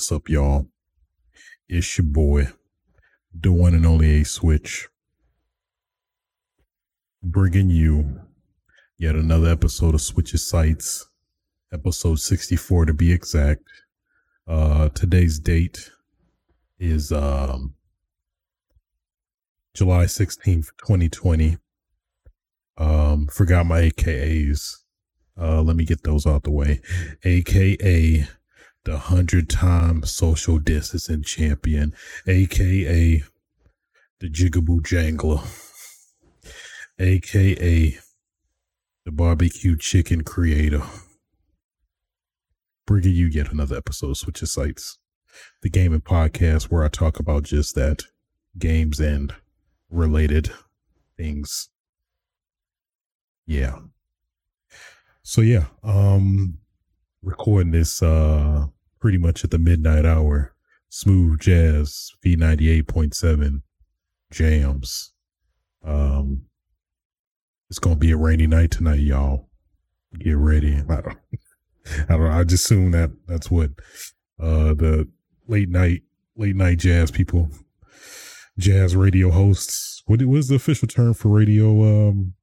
What's up, y'all? It's your boy, the one and only A Switch, bringing you yet another episode of Switches Sites, episode 64 to be exact. Uh, today's date is um, July 16th, 2020. Um, forgot my AKAs. Uh, let me get those out the way. AKA the hundred time social distancing champion, aka the Jigaboo Jangler, aka the barbecue chicken creator. Bringing you yet another episode of Switches Sites, the gaming podcast where I talk about just that games and related things. Yeah. So yeah, um recording this uh pretty much at the midnight hour. Smooth jazz V98.7 jams. Um it's gonna be a rainy night tonight, y'all. Get ready. I don't I don't I just assume that that's what uh the late night late night jazz people jazz radio hosts what was the official term for radio um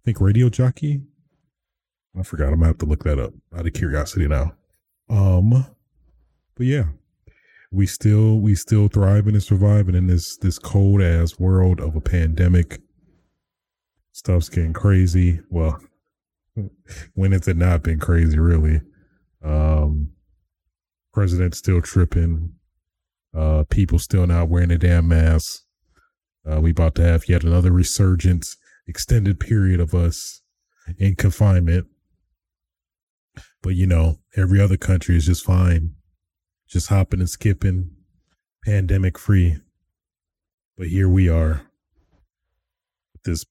I think radio jockey I forgot. I'm gonna have to look that up out of curiosity now. Um, but yeah, we still we still thriving and surviving in this this cold ass world of a pandemic. Stuff's getting crazy. Well, when has it not been crazy? Really, um, president still tripping. Uh, people still not wearing a damn mask. Uh, we about to have yet another resurgence, extended period of us in confinement but you know, every other country is just fine, just hopping and skipping, pandemic free. But here we are, with this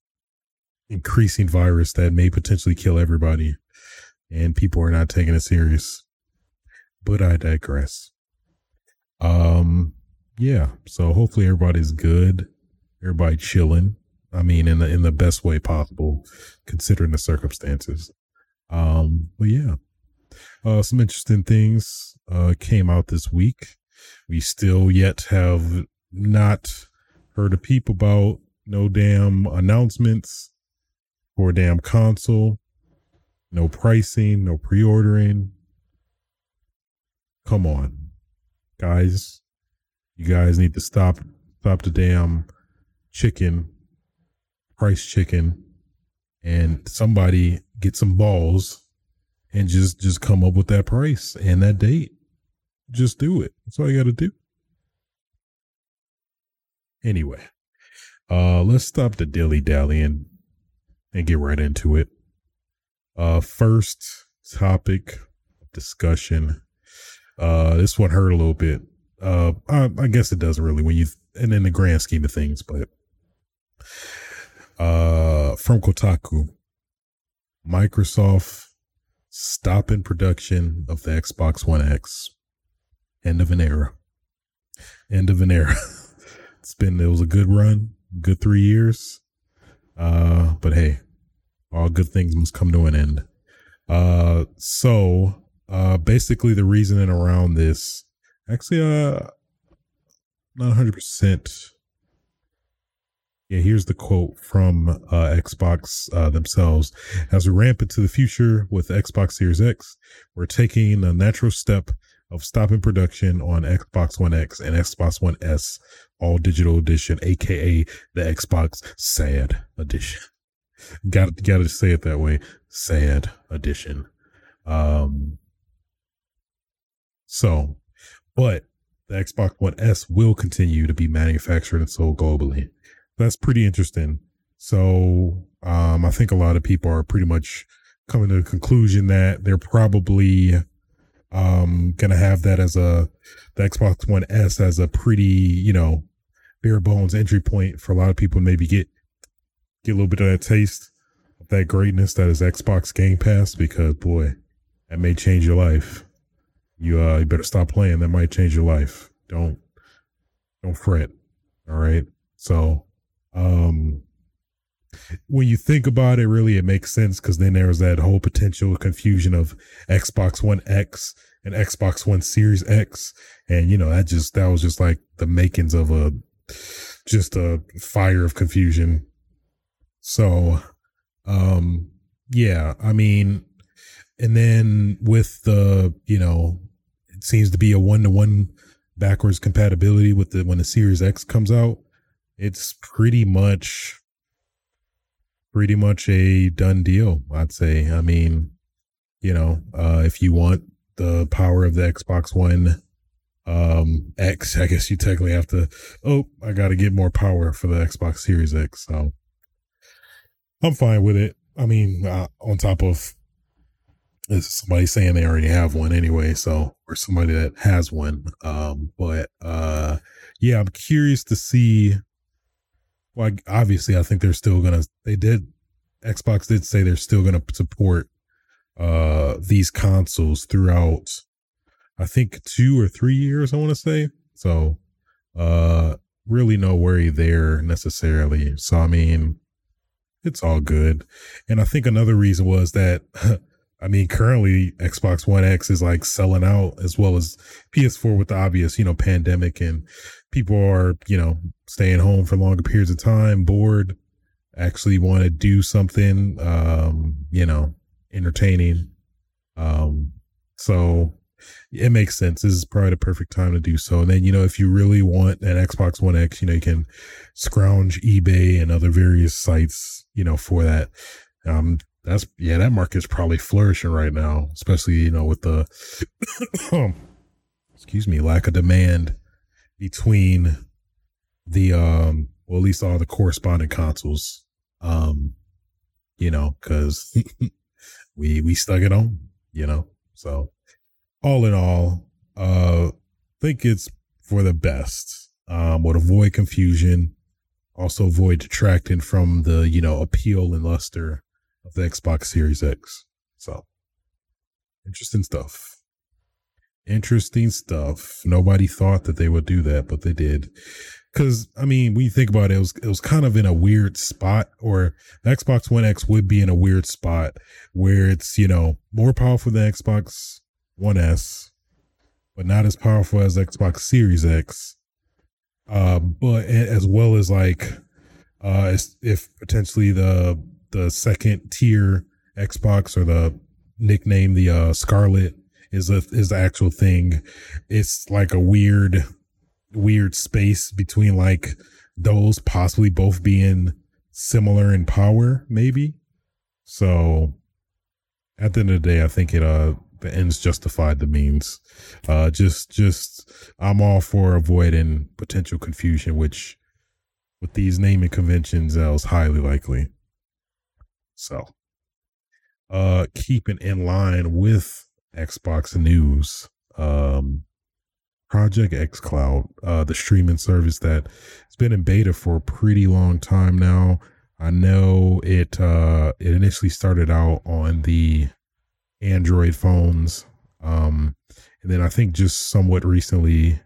increasing virus that may potentially kill everybody, and people are not taking it serious. But I digress. Um, yeah. So hopefully everybody's good. Everybody chilling. I mean, in the in the best way possible, considering the circumstances. Um, but yeah, uh, some interesting things uh, came out this week. We still yet have not heard a peep about no damn announcements for damn console, no pricing, no pre-ordering. Come on, guys, you guys need to stop stop the damn chicken price chicken and somebody get some balls and just just come up with that price and that date. Just do it. That's all you got to do. Anyway, uh, let's stop the dilly dallying and get right into it. Uh, first topic discussion. Uh, this one hurt a little bit. Uh, I, I guess it doesn't really when you and in the grand scheme of things, but uh, from Kotaku, Microsoft stopping production of the Xbox One X. End of an era. End of an era. it's been it was a good run, good three years. Uh, but hey, all good things must come to an end. Uh, so uh, basically the reasoning around this, actually, uh, not hundred percent yeah, here's the quote from uh, Xbox uh, themselves. As we ramp into the future with Xbox Series X, we're taking a natural step of stopping production on Xbox One X and Xbox One S all digital edition, aka the Xbox Sad Edition. got got to say it that way, Sad Edition. Um. So, but the Xbox One S will continue to be manufactured and sold globally that's pretty interesting. So um, I think a lot of people are pretty much coming to the conclusion that they're probably um, gonna have that as a the Xbox One S as a pretty you know bare bones entry point for a lot of people. Maybe get get a little bit of that taste of that greatness that is Xbox Game Pass because boy, that may change your life. You uh you better stop playing. That might change your life. Don't don't fret. All right. So um, when you think about it, really, it makes sense because then there was that whole potential confusion of Xbox One X and Xbox One Series X, and you know that just that was just like the makings of a just a fire of confusion. So, um, yeah, I mean, and then with the you know, it seems to be a one to one backwards compatibility with the when the Series X comes out. It's pretty much pretty much a done deal, I'd say. I mean, you know, uh, if you want the power of the Xbox One um, X, I guess you technically have to, oh, I got to get more power for the Xbox Series X. So I'm fine with it. I mean, uh, on top of somebody saying they already have one anyway, so or somebody that has one. Um, but uh, yeah, I'm curious to see well, obviously, I think they're still gonna. They did. Xbox did say they're still gonna support uh these consoles throughout. I think two or three years. I want to say so. Uh, really no worry there necessarily. So I mean, it's all good. And I think another reason was that. I mean, currently Xbox One X is like selling out as well as PS4 with the obvious, you know, pandemic and people are, you know, staying home for longer periods of time, bored, actually want to do something, um, you know, entertaining. Um, so it makes sense. This is probably the perfect time to do so. And then, you know, if you really want an Xbox One X, you know, you can scrounge eBay and other various sites, you know, for that. Um, that's yeah, that market's probably flourishing right now, especially, you know, with the excuse me, lack of demand between the um well at least all the corresponding consoles um you know because we we stuck it on you know? So all in all uh think it's for the best um would avoid confusion also avoid detracting from the you know appeal and luster of the xbox series x so interesting stuff interesting stuff. Nobody thought that they would do that, but they did. Cause I mean, when you think about it, it was it was kind of in a weird spot, or the Xbox One X would be in a weird spot where it's, you know, more powerful than Xbox One S, but not as powerful as Xbox Series X. Uh, but as well as like uh if potentially the the second tier Xbox or the nickname the uh Scarlett is a is the actual thing. It's like a weird weird space between like those possibly both being similar in power, maybe. So at the end of the day, I think it uh the ends justified the means. Uh just just I'm all for avoiding potential confusion, which with these naming conventions that was highly likely. So uh keeping in line with Xbox News, um, Project X Cloud, uh, the streaming service that has been in beta for a pretty long time now. I know it uh, it initially started out on the Android phones, um, and then I think just somewhat recently,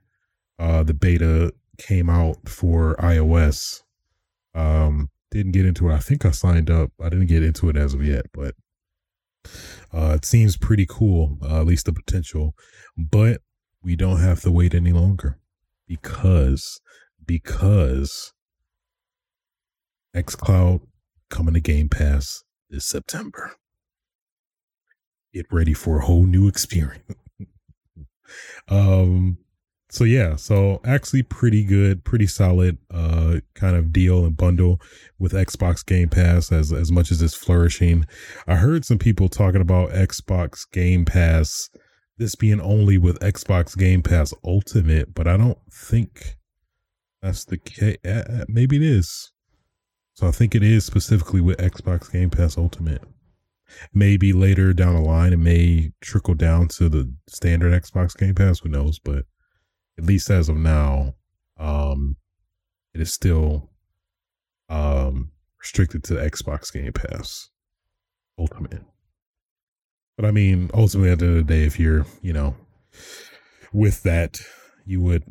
uh, the beta came out for iOS. Um, didn't get into it. I think I signed up. I didn't get into it as of yet, but uh, it seems pretty cool, uh, at least the potential, but we don't have to wait any longer because because xCloud coming to Game Pass this September. Get ready for a whole new experience. um so yeah, so actually pretty good, pretty solid uh kind of deal and bundle with Xbox Game Pass as as much as it's flourishing. I heard some people talking about Xbox Game Pass this being only with Xbox Game Pass Ultimate, but I don't think that's the case. Maybe it is. So I think it is specifically with Xbox Game Pass Ultimate. Maybe later down the line it may trickle down to the standard Xbox Game Pass, who knows, but at least as of now, um, it is still um, restricted to the Xbox Game Pass Ultimate. But I mean, ultimately, at the end of the day, if you're, you know, with that, you would,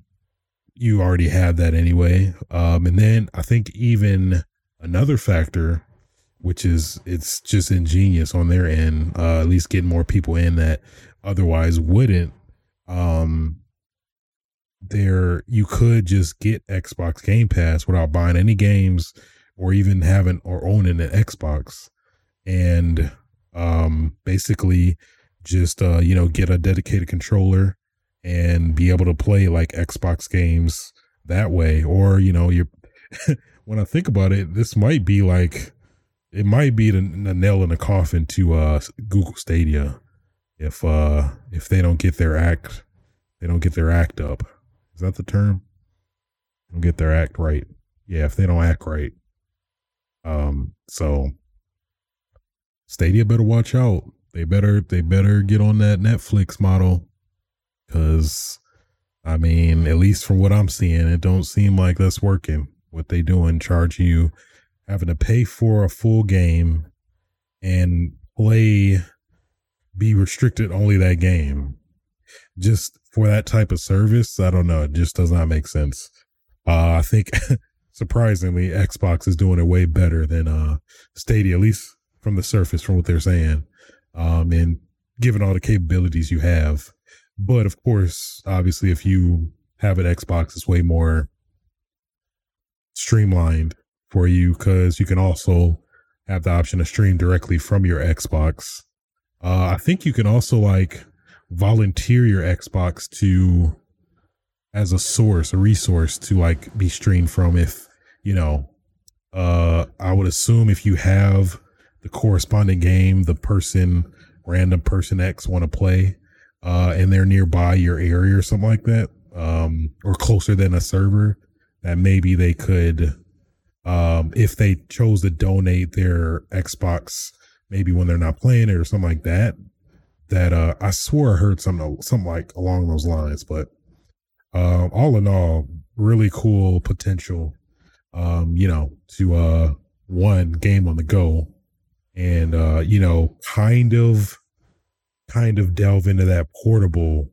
you already have that anyway. Um, and then I think even another factor which is it's just ingenious on their end. Uh, at least getting more people in that otherwise wouldn't. Um, there you could just get Xbox Game Pass without buying any games or even having or owning an Xbox, and um, basically just uh, you know get a dedicated controller and be able to play like Xbox games that way. Or you know, you're when I think about it, this might be like it might be the, the nail in the coffin to uh, Google Stadia if uh if they don't get their act they don't get their act up. Is that the term? Don't get their act right. Yeah, if they don't act right. Um so Stadia better watch out. They better they better get on that Netflix model cuz I mean, at least from what I'm seeing, it don't seem like that's working. What they doing charging you having to pay for a full game and play be restricted only that game just for that type of service i don't know it just does not make sense. Uh, i think surprisingly xbox is doing it way better than uh stadia at least from the surface from what they're saying um and given all the capabilities you have. But of course obviously if you have an xbox it's way more streamlined for you because you can also have the option to stream directly from your xbox. Uh, I think you can also like volunteer your Xbox to as a source, a resource to like be streamed from if, you know, uh I would assume if you have the corresponding game the person random person X want to play uh and they're nearby your area or something like that um or closer than a server that maybe they could um if they chose to donate their Xbox maybe when they're not playing it or something like that. That uh, I swore I heard something something like along those lines, but uh, all in all, really cool potential. Um, you know, to uh, one game on the go, and uh, you know, kind of, kind of delve into that portable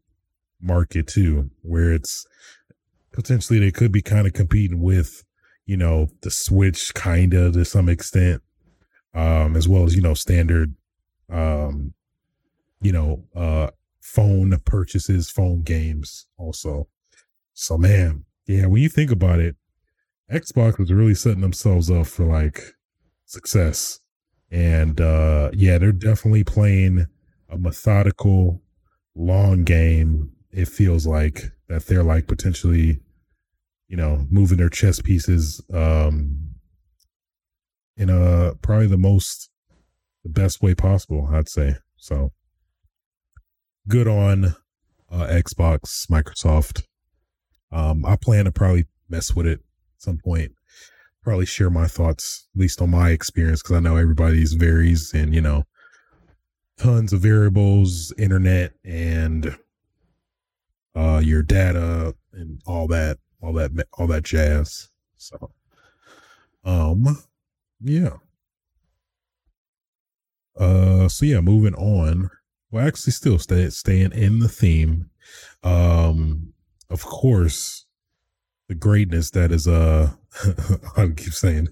market too, where it's potentially they could be kind of competing with, you know, the Switch, kind of to some extent, um, as well as you know standard, um, you know, uh, phone purchases, phone games also. So man, yeah, when you think about it, Xbox was really setting themselves up for like success. And uh yeah, they're definitely playing a methodical long game. It feels like that they're like potentially, you know, moving their chess pieces um in a probably the most the best way possible, I'd say. So good on uh, Xbox, Microsoft. Um, I plan to probably mess with it at some point. Probably share my thoughts, at least on my experience, because I know everybody's varies and you know, tons of variables, internet, and uh, your data and all that, all that, all that jazz. So, um, yeah. Uh, so yeah, moving on. Well, actually, still stay, staying in the theme. Um, of course, the greatness that is uh, I keep saying.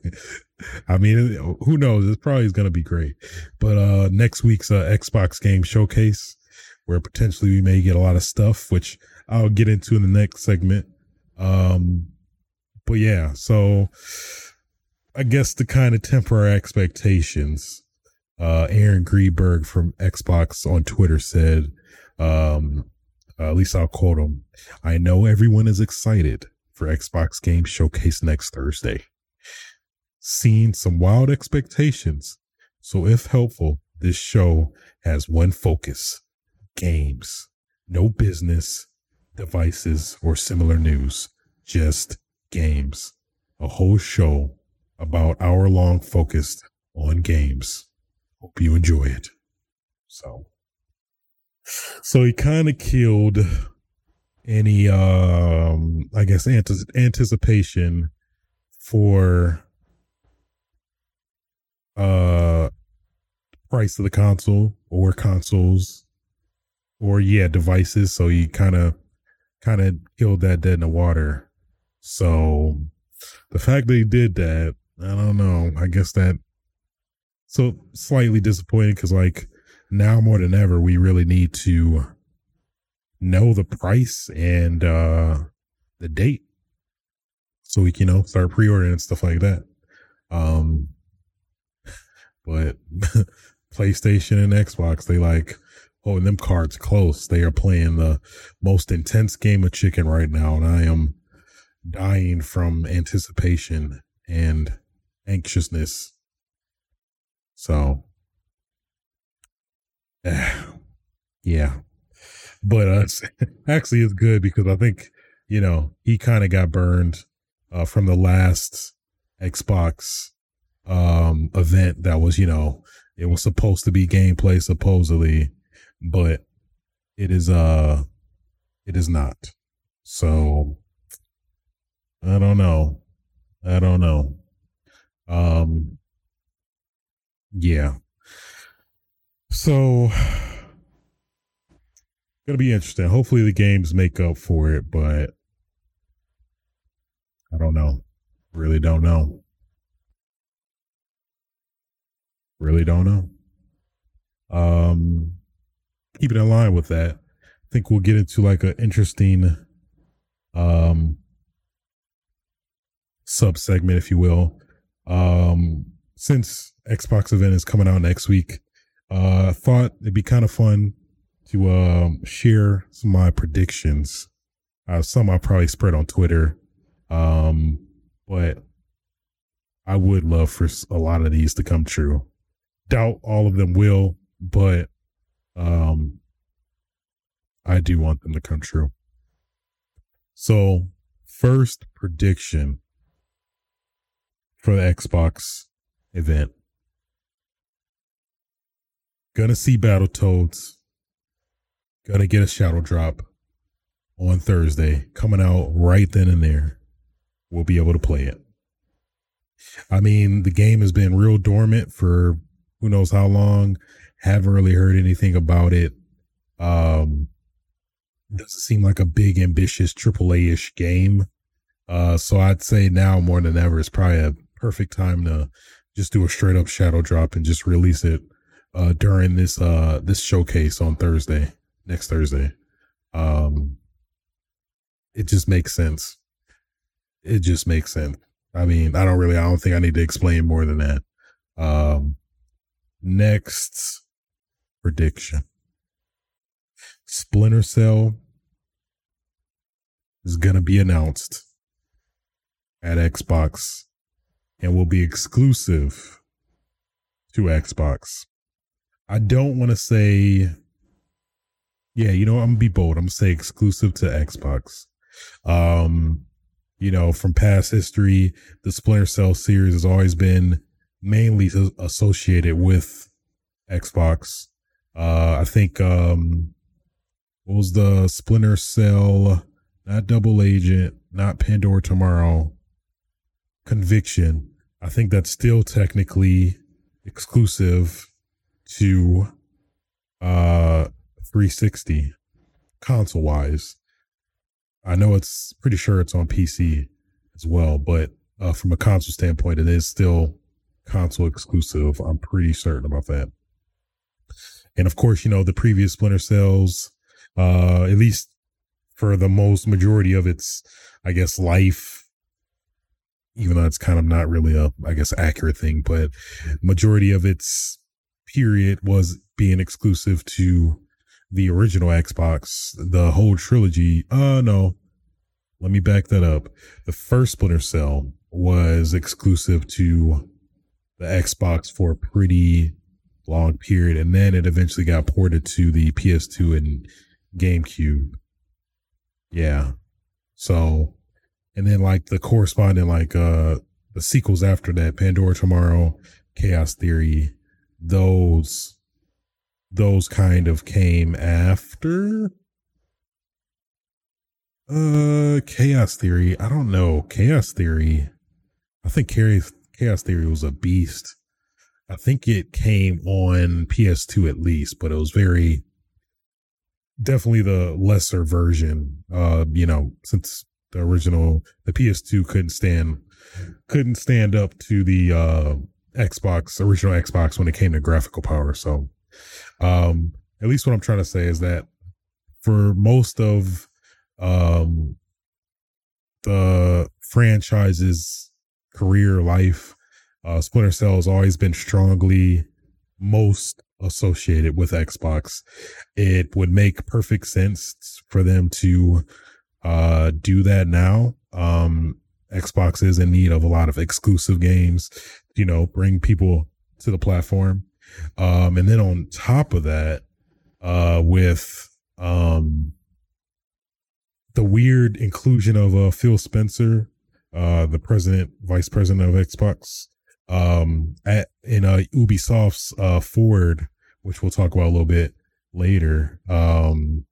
I mean, who knows? It's probably going to be great. But uh, next week's uh, Xbox Game Showcase, where potentially we may get a lot of stuff, which I'll get into in the next segment. Um, but yeah, so I guess the kind of temper our expectations, uh, Aaron Greenberg from Xbox on Twitter said, um, uh, at least I'll quote him. I know everyone is excited for Xbox Game Showcase next Thursday. Seen some wild expectations. So if helpful, this show has one focus games. No business, devices, or similar news. Just games. A whole show about hour long focused on games. Hope you enjoy it. So, so he kind of killed any, um, I guess, anticipation for, uh, price of the console or consoles or yeah, devices. So he kind of, kind of killed that dead in the water. So the fact that he did that I don't know. I guess that So slightly disappointed because like now more than ever, we really need to know the price and uh the date so we can you know start pre-ordering and stuff like that. Um but PlayStation and Xbox, they like holding them cards close. They are playing the most intense game of chicken right now, and I am dying from anticipation and anxiousness. So, yeah, but uh, actually, it's good because I think you know he kind of got burned uh, from the last Xbox um event that was you know it was supposed to be gameplay supposedly but it is uh it is not. So i don't know. I don't know. Um yeah. So gonna be interesting. Hopefully the games make up for it but i don't know. Really don't know. Really don't know. Um keeping in line with that, I think we'll get into like an interesting um sub segment, if you will. Um since Xbox event is coming out next week, uh thought it'd be kind of fun to um share some of my predictions. Uh some I'll probably spread on Twitter. Um but I would love for a lot of these to come true. Doubt all of them will, but um, I do want them to come true. So, first prediction for the Xbox event. Gonna see Battletoads. Gonna get a shadow drop on Thursday, coming out right then and there. We'll be able to play it. I mean, the game has been real dormant for who knows how long. Haven't really heard anything about it. Um, doesn't seem like a big, ambitious AAA ish game. Uh, so I'd say now more than ever it's probably a perfect time to just do a straight up shadow drop and just release it uh, during this uh, this showcase on Thursday, next Thursday. Um, it just makes sense. It just makes sense. I mean, I don't really, I don't think I need to explain more than that. Um, next prediction. Splinter Cell is to be announced at Xbox and will be exclusive to Xbox. I don't want to say, yeah, you know, I'm gonna be bold. I'm gonna say exclusive to Xbox. Um, you know, from past history, the Splinter Cell series has always been mainly associated with Xbox. Uh, I think um, what was the Splinter Cell? Not Double Agent, not Pandora Tomorrow. Conviction. I think that's still technically exclusive to uh 360 console wise. I know it's pretty sure it's on PC as well, but uh, from a console standpoint, it is still console exclusive. I'm pretty certain about that. And of course, you know, the previous Splinter Cells, uh, at least for the most majority of its, I guess, life, even though it's kind of not really a, I guess, accurate thing, but majority of its period was being exclusive to the original Xbox, the whole trilogy. Uh, no, let me back that up. The first Splinter Cell was exclusive to the Xbox for a pretty long period, and then it eventually got ported to the PS2 and GameCube. Yeah. So, and then like the corresponding like uh the sequels after that, Pandora Tomorrow, Chaos Theory, those those kind of came after uh Chaos Theory. I don't know. Chaos Theory. I think Chaos Chaos Theory was a beast I think it came on PS2 at least, but it was very definitely the lesser version. Uh, you know, since the original the PS2 couldn't stand couldn't stand up to the uh Xbox, original Xbox when it came to graphical power. So, um, at least what I'm trying to say is that for most of um the franchise's career life, uh, Splinter Cell has always been strongly most associated with Xbox. It would make perfect sense for them to uh, do that now. Um, Xbox is in need of a lot of exclusive games, you know, bring people to the platform. Um, and then on top of that, uh, with um, the weird inclusion of uh, Phil Spencer, uh, the president, vice president of Xbox, um, at in uh, Ubisoft's uh, Forward, which we'll talk about a little bit later. Um,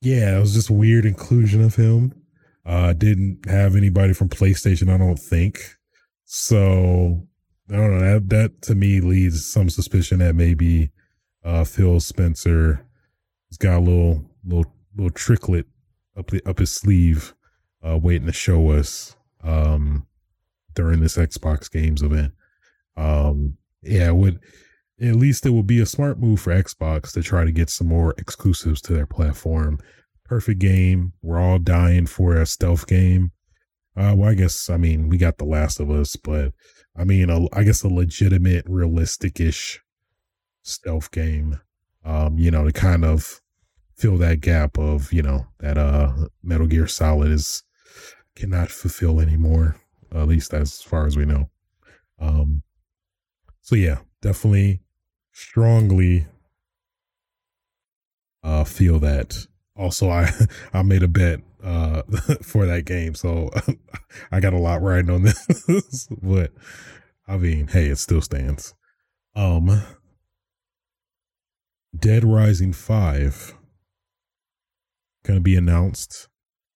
yeah, it was just weird inclusion of him. Uh, didn't have anybody from PlayStation, I don't think. So I don't know. That that to me leads some suspicion that maybe uh, Phil Spencer has got a little little little tricklet up the, up his sleeve, uh, waiting to show us um, during this Xbox Games event. Um, yeah, would at least it would be a smart move for Xbox to try to get some more exclusives to their platform. Perfect game. We're all dying for a stealth game. Uh, well, I guess I mean we got The Last of Us, but I mean, a, I guess a legitimate, realistic-ish stealth game. Um, you know, to kind of fill that gap of you know that uh Metal Gear Solid is cannot fulfill anymore, at least as far as we know. Um, so yeah, definitely strongly uh feel that. Also, I I made a bet uh for that game, so I got a lot riding on this, but I mean, hey, it still stands. Um, Dead Rising Five going to be announced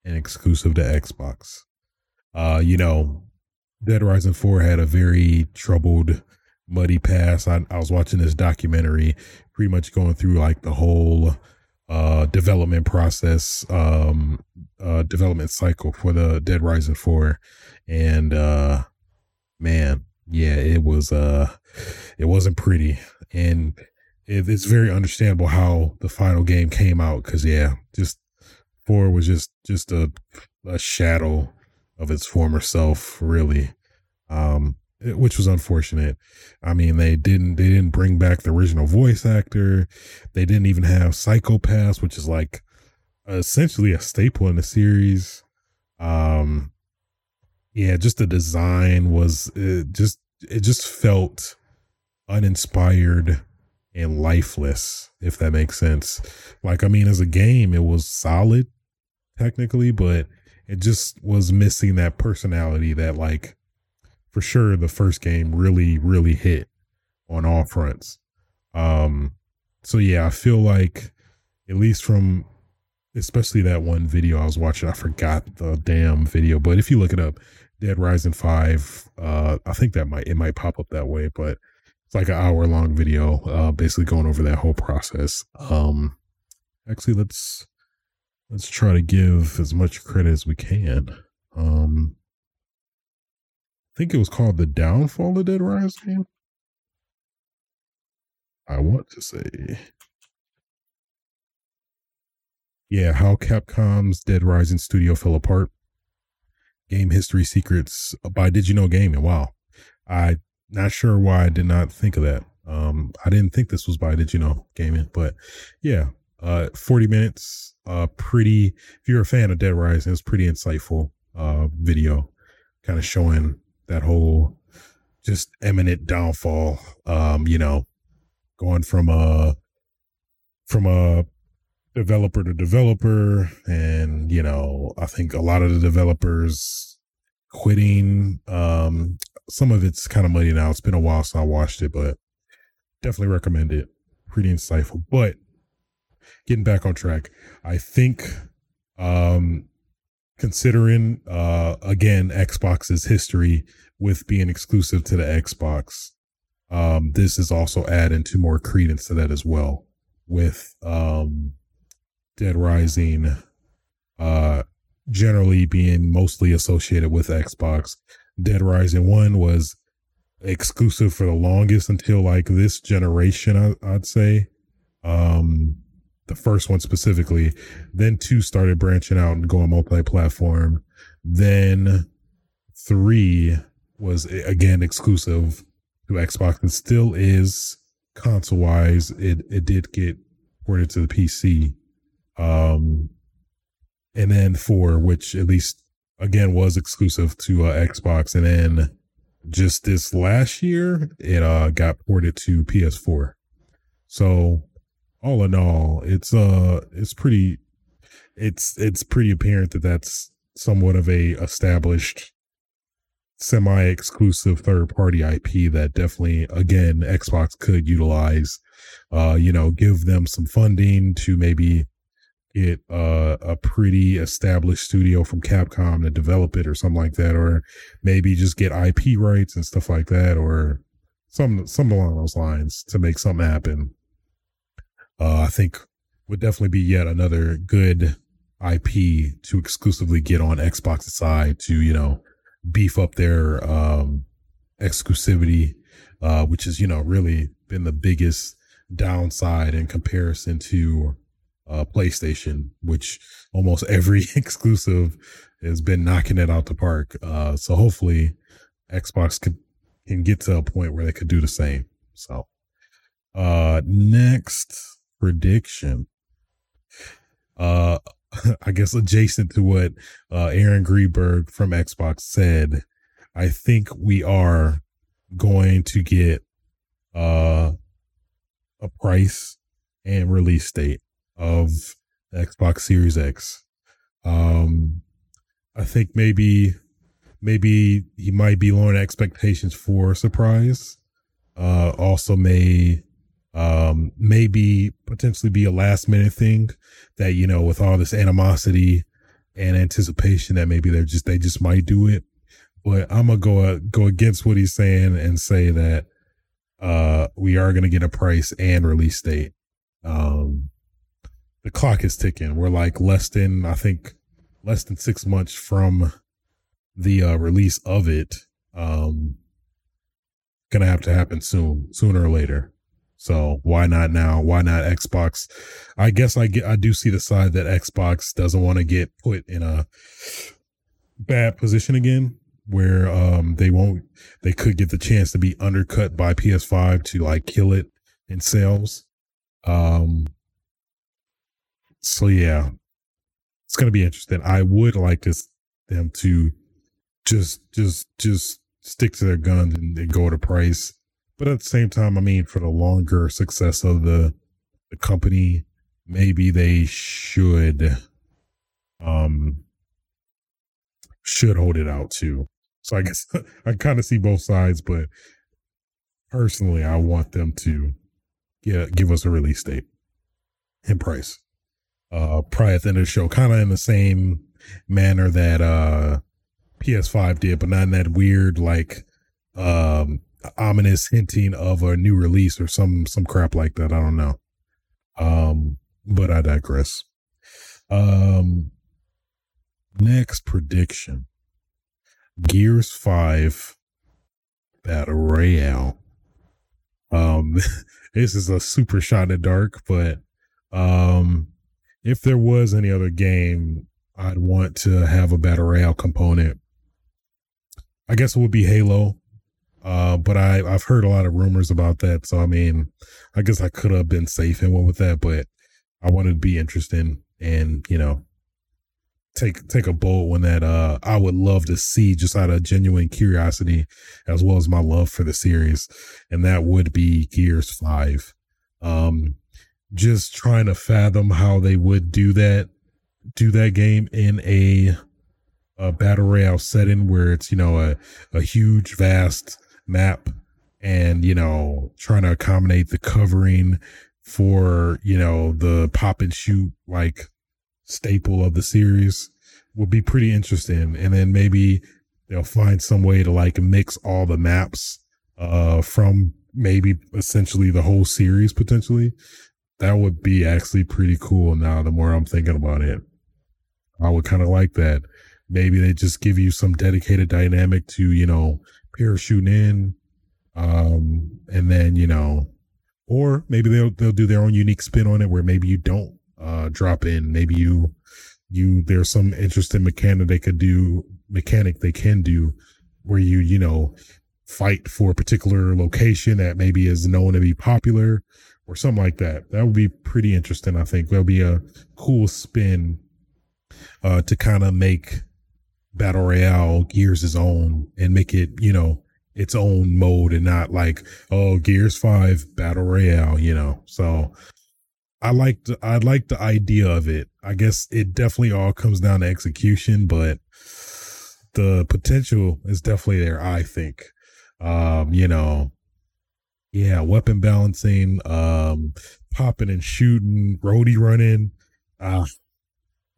and exclusive to Xbox. Uh, you know, Dead Rising 4 had a very troubled, muddy past. I, I was watching this documentary, pretty much going through like the whole uh development process um uh development cycle for the Dead Rising 4 and uh man yeah it was uh it wasn't pretty. And it, it's very understandable how the final game came out because yeah just four was just just a a shadow of its former self, really, um, which was unfortunate. I mean, they didn't they didn't bring back the original voice actor. They didn't even have psychopaths, which is like essentially a staple in the series. Um, yeah, just the design was it just it just felt uninspired and lifeless, if that makes sense. Like, I mean, as a game, it was solid technically, but it just was missing that personality that like for sure the first game really really hit on all fronts. Um so yeah, I feel like at least from especially that one video I was watching, I forgot the damn video, but if you look it up, Dead Rising 5, uh I think that might it might pop up that way, but it's like an hour long video uh basically going over that whole process. Um actually let's let's try to give as much credit as we can. Um, think it was called The Downfall of Dead Rising. I want to say. Yeah, how Capcom's Dead Rising studio fell apart. Game History Secrets by Did You Know Gaming. Wow. I not sure why I did not think of that. Um, I didn't think this was by Did You Know Gaming, but yeah, uh, 40 minutes. Uh, pretty, if you're a fan of Dead Rising, it's pretty insightful uh, video kind of showing that whole just imminent downfall. Um, you know, going from a, from a developer to developer. And, you know, I think a lot of the developers quitting. Um, some of it's kind of muddy now. It's been a while since I watched it, but definitely recommend it. Pretty insightful. But getting back on track, I think um considering uh again Xbox's history with being exclusive to the Xbox, um this is also adding to more credence to that as well with um Dead Rising uh generally being mostly associated with Xbox. Dead Rising 1 was exclusive for the longest until like this generation, I, I'd say. Um, the first one specifically. Then two started branching out and going multi-platform. Then three was again exclusive to Xbox and still is console wise. It it did get ported to the PC. Um, and then four, which at least again was exclusive to uh, Xbox, and then just this last year it uh got ported to PS4. So all in all, it's uh it's pretty it's it's pretty apparent that that's somewhat of a established semi-exclusive third-party IP that definitely again Xbox could utilize uh you know give them some funding to maybe get uh, a pretty established studio from Capcom to develop it or something like that or maybe just get IP rights and stuff like that or some some along those lines to make something happen uh, I think would definitely be yet another good IP to exclusively get on Xbox's side to, you know, beef up their um, exclusivity, uh, which is, you know, really been the biggest downside in comparison to uh, PlayStation, which almost every exclusive has been knocking it out the park. Uh, so hopefully Xbox could, can get to a point where they could do the same. So, uh, next prediction. Uh, I guess adjacent to what uh, Aaron Greenberg from Xbox said, I think we are going to get uh, a price and release date of Xbox Series X. Um, I think maybe maybe he might be lowering expectations for a surprise. Uh, also may um, maybe potentially be a last minute thing that, you know, with all this animosity and anticipation that maybe they're just, they just might do it. But I'm going to go, uh, go against what he's saying and say that, uh, we are going to get a price and release date. Um, the clock is ticking. We're like less than, I think, less than six months from the uh, release of it. Um, gonna have to happen soon, sooner or later. So why not now? Why not Xbox? I guess I get I do see the side that Xbox doesn't want to get put in a bad position again where um they won't they could get the chance to be undercut by PS5 to like kill it in sales. Um so yeah. It's going to be interesting. I would like to them to just just just stick to their guns and, and go to price but at the same time, I mean, for the longer success of the the company, maybe they should um should hold it out too. So I guess I kind of see both sides, but personally, I want them to get give us a release date and price. Uh, probably at the end of the show, kind of in the same manner that uh PS5 did, but not in that weird like um ominous hinting of a new release or some some crap like that. I don't know. Um, but I digress. Um, next prediction: Gears Five Battle Royale. Um, this is a super shot in the dark, but um, if there was any other game, I'd want to have a battle royale component. I guess it would be Halo uh, but I I've heard a lot of rumors about that, so I mean, I guess I could have been safe and went with that, but I wanted to be interesting and you know take take a bold one that uh I would love to see just out of genuine curiosity as well as my love for the series, and that would be Gears Five. Um, just trying to fathom how they would do that do that game in a a battle royale setting where it's you know a a huge vast map and you know trying to accommodate the covering for you know the pop and shoot like staple of the series would be pretty interesting. And then maybe they'll find some way to like mix all the maps uh from maybe essentially the whole series potentially. That would be actually pretty cool now the more i'm thinking about it. I would kind of like that. Maybe they just give you some dedicated dynamic to you know parachuting in, Um, and then you know, or maybe they'll they'll do their own unique spin on it, where maybe you don't uh drop in, maybe you you there's some interesting mechanic they could do mechanic they can do where you you know fight for a particular location that maybe is known to be popular or something like that. That would be pretty interesting. I think that'll be a cool spin uh, to kind of make battle royale Gears' his own and make it you know its own mode and not like oh Gears Five battle royale. You know, so I like the I like the idea of it. I guess it definitely all comes down to execution, but the potential is definitely there. I think um, you know, yeah, weapon balancing, um, popping and shooting, roadie running. Ah,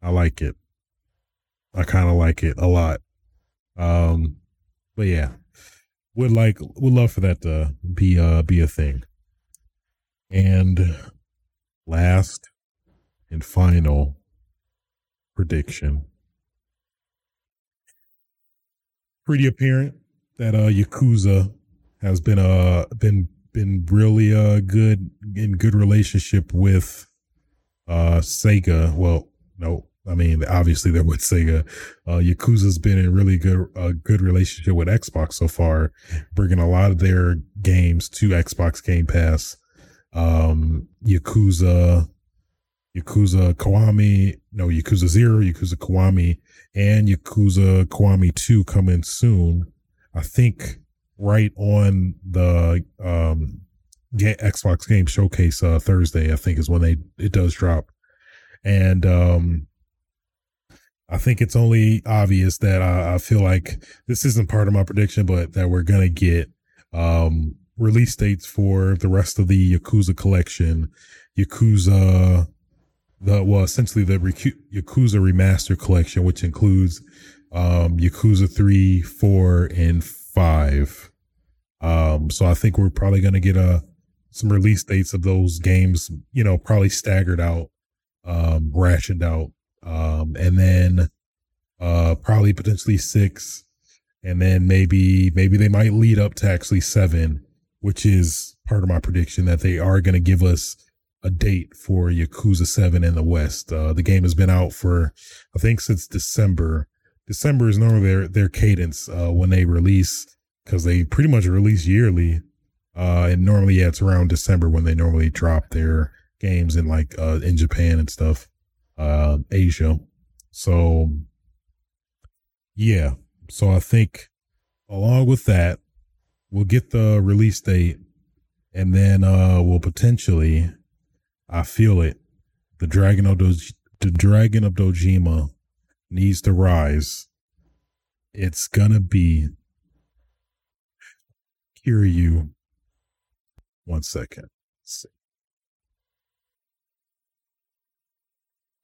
I like it. I kind of like it a lot. Um, but yeah, would like would love for that to be uh be a thing. And last and final prediction. Pretty apparent that uh Yakuza has been uh been been really uh good in good relationship with uh Sega. Well, no, I mean obviously they're with Sega. Uh Yakuza's been in really good a uh, good relationship with Xbox so far, bringing a lot of their games to Xbox Game Pass. Um Yakuza Yakuza Kiwami, no, Yakuza Zero, Yakuza Kiwami, and Yakuza Kiwami 2 coming soon. I think right on the um Xbox Game Showcase uh, Thursday, I think is when they it does drop, and um I think it's only obvious that I, I feel like this isn't part of my prediction, but that we're gonna get um release dates for the rest of the Yakuza collection, Yakuza the well essentially the Yakuza remaster collection, which includes um, Yakuza 3, 4, and 5. Um, so I think we're probably to get a, uh, some release dates of those games, you know, probably staggered out, um, rationed out. Um, and then, uh, probably potentially six. And then maybe, maybe they might lead up to actually seven, which is part of my prediction that they are going to give us a date for Yakuza 7 in the West. Uh, the game has been out for, I think, since December. December is normally their their cadence uh, when they release because they pretty much release yearly. Uh, and normally, yeah, it's around December when they normally drop their games in like uh, in Japan and stuff, uh, Asia. So, yeah. So I think along with that, we'll get the release date, and then uh, we'll potentially, I feel it, the Dragon of Do- the Dragon of Dojima needs to rise, it's gonna be Kiryu. One second.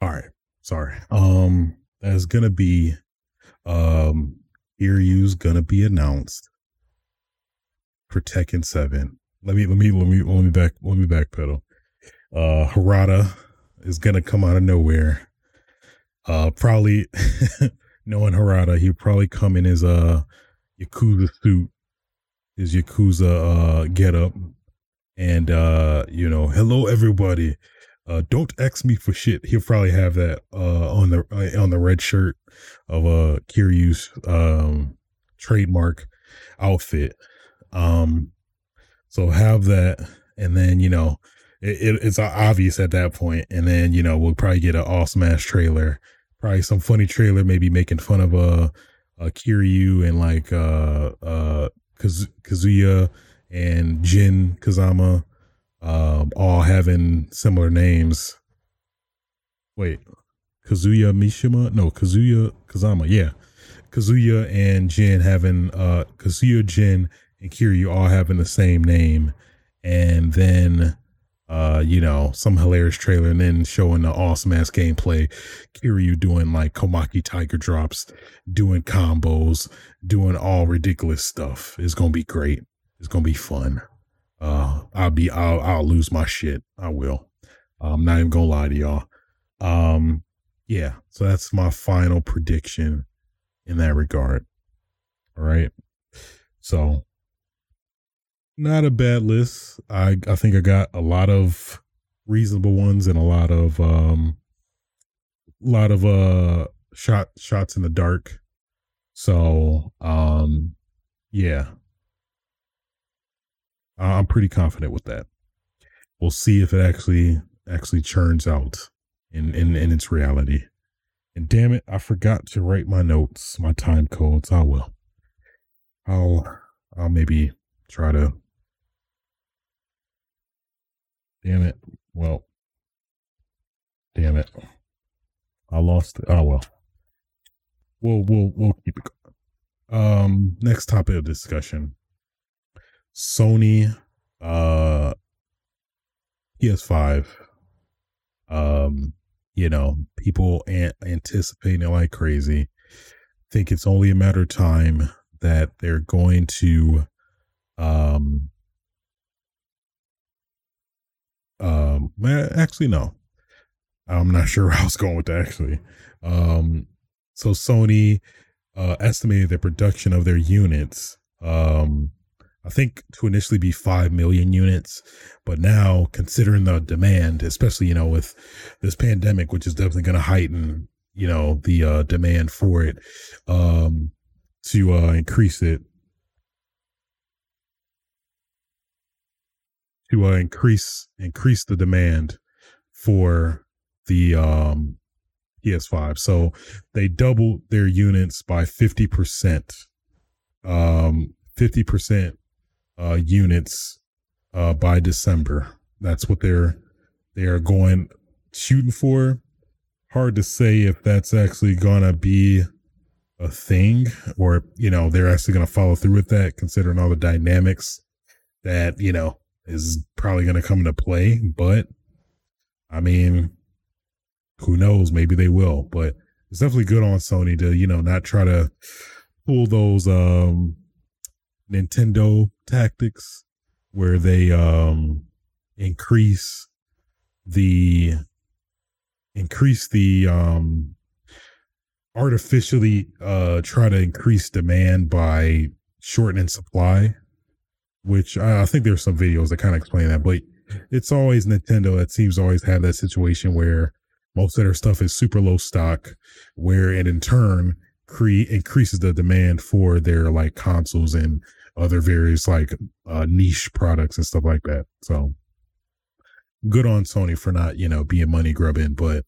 All right. Sorry. Um, that's gonna be um Kiryu's gonna be announced for Tekken 7. Let me let me let me let me back let me backpedal. Uh Harada is gonna come out of nowhere uh, probably knowing Harada, he'd probably come in his uh Yakuza suit, his Yakuza uh get up, and uh, you know, hello everybody. Uh, don't X me for shit. He'll probably have that uh on the uh, on the red shirt of uh Kiryu's um trademark outfit. Um, so have that, and then you know, it, it, it's obvious at that point, and then you know we'll probably get an awesome ass trailer probably some funny trailer, maybe making fun of uh, uh Kiryu and like uh uh Kaz- Kazuya and Jin Kazama, um, all having similar names. Wait, Kazuya Mishima? No, Kazuya Kazama. Yeah, Kazuya and Jin having uh Kazuya Jin and Kiryu all having the same name, and then uh, you know, some hilarious trailer and then showing the awesome ass gameplay. Kiryu doing like Komaki Tiger drops, doing combos, doing all ridiculous stuff. It's gonna be great. It's gonna be fun. Uh, I'll be, I'll, I'll lose my shit. I will. I'm not even gonna lie to y'all. Um, yeah. So that's my final prediction in that regard. All right. So not a bad list. I I think I got a lot of reasonable ones and a lot of um a lot of uh shot shots in the dark. So um yeah. I'm pretty confident with that. We'll see if it actually actually churns out in in, in its reality. And damn it, I forgot to write my notes, my time codes. I will. I'll I'll maybe try to Damn it. Well, damn it. I lost it. Oh well. We'll we'll we'll keep it going. Um next topic of discussion. Sony uh PS5 um you know, people an- anticipating it like crazy. Think it's only a matter of time that they're going to um um, actually, no. I'm not sure where I was going with that. Actually, um, so Sony uh, estimated the production of their units. Um, I think to initially be five million units, but now considering the demand, especially you know with this pandemic, which is definitely going to heighten you know the uh, demand for it, um, to uh, increase it to uh, increase increase the demand for the um, PS5. So they doubled their units by 50%. Um, 50% uh, units uh, by December. That's what they're they are going shooting for. Hard to say if that's actually gonna be a thing or you know they're actually gonna follow through with that considering all the dynamics that you know is probably to come into play. But I mean, who knows? Maybe they will. But it's definitely good on Sony to you know not try to pull those um Nintendo tactics where they um increase the increase the um artificially uh try to increase demand by shortening supply which I, I think there's some videos that kind of explain that, but it's always Nintendo that seems always have that situation where most of their stuff is super low stock, where and in turn create increases the demand for their like consoles and other various like uh, niche products and stuff like that. So good on Sony for not, you know, being money grubbing, but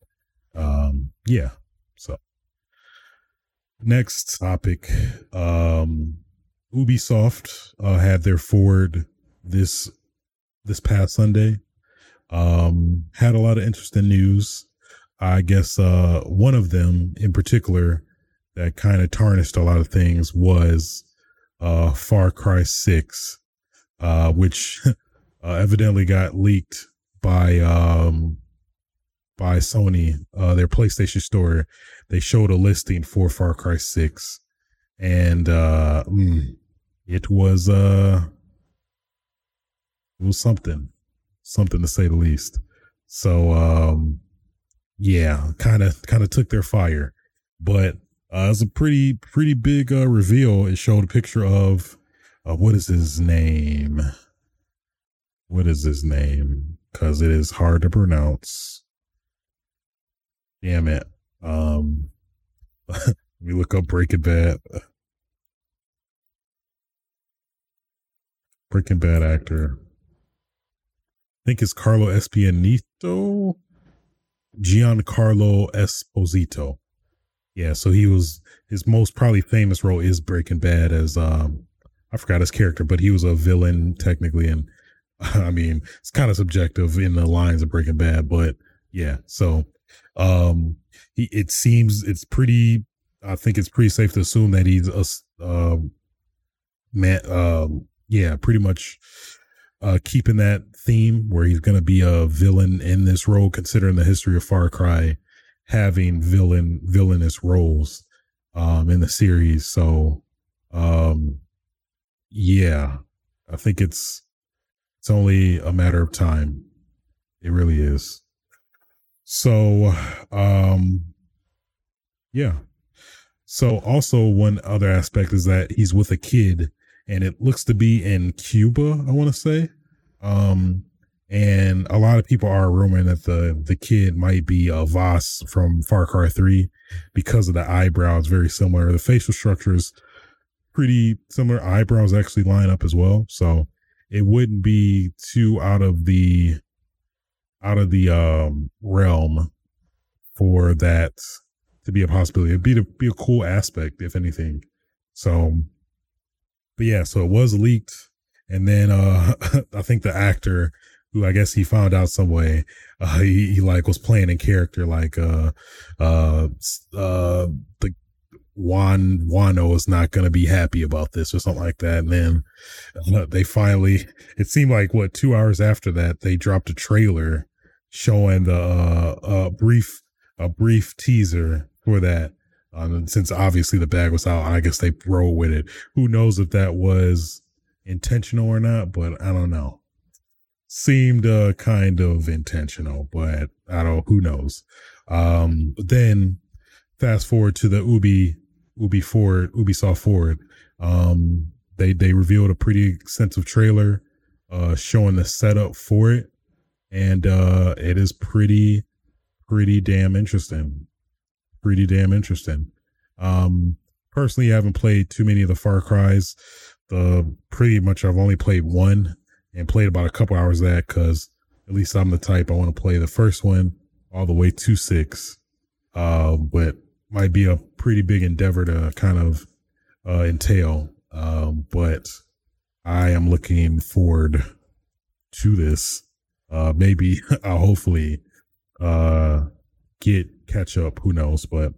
um yeah. So next topic. Um Ubisoft uh, had their forward this this past Sunday. Um, had a lot of interesting news. I guess uh, one of them in particular that kind of tarnished a lot of things was uh, Far Cry Six, uh, which uh, evidently got leaked by um, by Sony, uh, their PlayStation Store. They showed a listing for Far Cry Six, and uh, mm, it was uh it was something something to say the least. So um yeah kind of kind of took their fire. But uh it was a pretty pretty big uh reveal it showed a picture of uh what is his name what is his name because it is hard to pronounce damn it um let me look up breaking bad Breaking Bad actor. I think it's Carlo Espianito. Giancarlo Esposito. Yeah, so he was his most probably famous role is Breaking Bad as um I forgot his character, but he was a villain technically, and I mean it's kind of subjective in the lines of Breaking Bad, but yeah. So um he it seems it's pretty I think it's pretty safe to assume that he's a uh, man um yeah, pretty much uh, keeping that theme where he's going to be a villain in this role, considering the history of Far Cry having villain villainous roles um, in the series. So, um, yeah, I think it's it's only a matter of time. It really is. So, um, yeah. So also one other aspect is that he's with a kid and it looks to be in Cuba. I want to say, um, and a lot of people are rumoring that the the kid might be a Vaas from Far Cry Three because of the eyebrows, very similar. The facial structure is pretty similar. Eyebrows actually line up as well, so it wouldn't be too out of the out of the um, realm for that to be a possibility. It'd be to be a cool aspect, if anything. So, but yeah, so it was leaked, and then uh I think the actor who I guess he found out some way, uh, he, he like was playing in character like uh uh uh the Juan Wano is not going to be happy about this or something like that. And then uh, they finally, it seemed like what two hours after that, they dropped a trailer showing the uh, a brief a brief teaser for that. Um, since obviously the bag was out, I guess they roll with it. Who knows if that was intentional or not? But I don't know. Seemed uh, kind of intentional, but I don't. Who knows? Um, but then fast forward to the Ubi Ubi Forward Ubisoft Forward. Um, they they revealed a pretty extensive trailer uh, showing the setup for it and uh, it is pretty, pretty damn interesting. Pretty damn interesting. Um, personally, I haven't played too many of the Far Cries. The pretty much I've only played one and played about a couple hours that because at least I'm the type I want to play the first one all the way to six. Uh, but might be a pretty big endeavor to kind of uh, entail. Um, but I am looking forward to this uh, maybe I'll hopefully uh, get catch up. Who knows? But